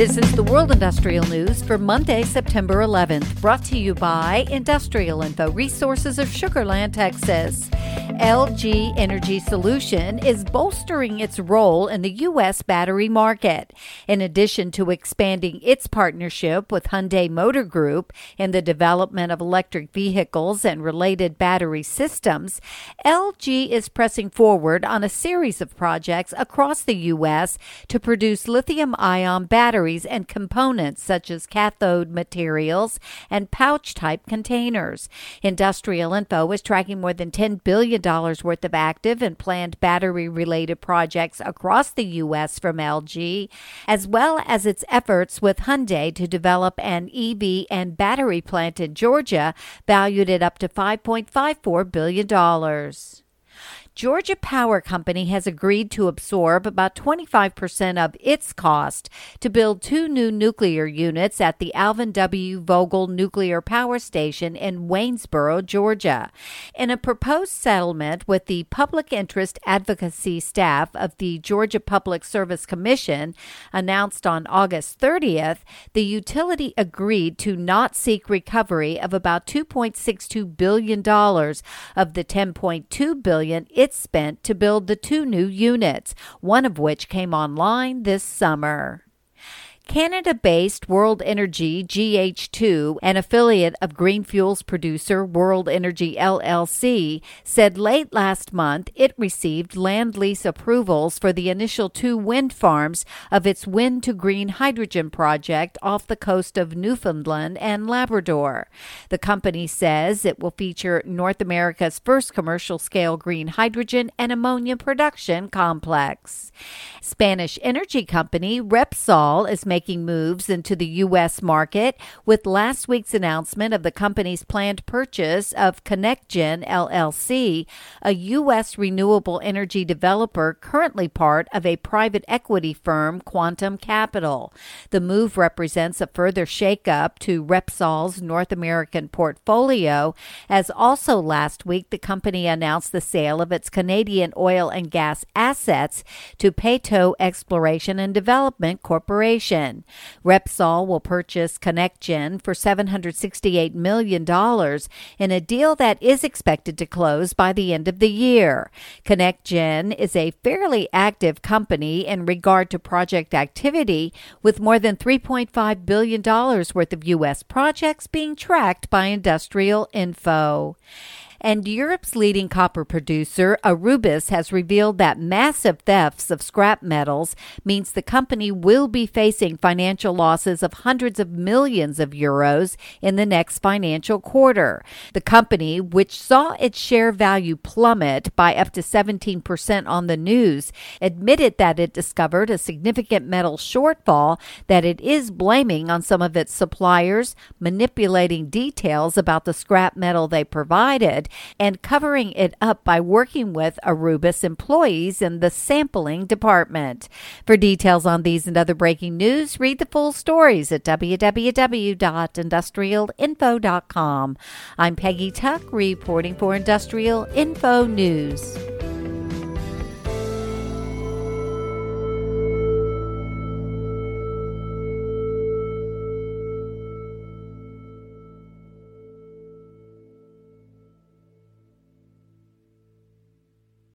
This is the World Industrial News for Monday, September 11th, brought to you by Industrial Info Resources of Sugarland, Texas. LG Energy Solution is bolstering its role in the U.S. battery market. In addition to expanding its partnership with Hyundai Motor Group in the development of electric vehicles and related battery systems, LG is pressing forward on a series of projects across the U.S. to produce lithium ion batteries and components such as cathode materials and pouch type containers. Industrial Info is tracking more than $10 billion worth of active and planned battery related projects across the U.S. from LG, as well as its efforts with Hyundai to develop an EV and battery plant in Georgia valued at up to $5.54 billion. Georgia Power Company has agreed to absorb about 25% of its cost to build two new nuclear units at the Alvin W. Vogtle Nuclear Power Station in Waynesboro, Georgia. In a proposed settlement with the public interest advocacy staff of the Georgia Public Service Commission announced on August 30th, the utility agreed to not seek recovery of about 2.62 billion dollars of the 10.2 billion it spent to build the two new units, one of which came online this summer. Canada based World Energy GH2, an affiliate of green fuels producer World Energy LLC, said late last month it received land lease approvals for the initial two wind farms of its wind to green hydrogen project off the coast of Newfoundland and Labrador. The company says it will feature North America's first commercial scale green hydrogen and ammonia production complex. Spanish energy company Repsol is making making moves into the U.S. market with last week's announcement of the company's planned purchase of ConnectGen LLC, a U.S. renewable energy developer currently part of a private equity firm, Quantum Capital. The move represents a further shakeup to Repsol's North American portfolio, as also last week the company announced the sale of its Canadian oil and gas assets to Peyto Exploration and Development Corporation. Repsol will purchase ConnectGen for $768 million in a deal that is expected to close by the end of the year. ConnectGen is a fairly active company in regard to project activity, with more than $3.5 billion worth of U.S. projects being tracked by Industrial Info. And Europe's leading copper producer, Aurubis, has revealed that massive thefts of scrap metals means the company will be facing financial losses of hundreds of millions of euros in the next financial quarter. The company, which saw its share value plummet by up to 17% on the news, admitted that it discovered a significant metal shortfall that it is blaming on some of its suppliers manipulating details about the scrap metal they provided and covering it up by working with Aurubis employees in the sampling department. For details on these and other breaking news, read the full stories at www.industrialinfo.com. I'm Peggy Tuck reporting for Industrial Info News.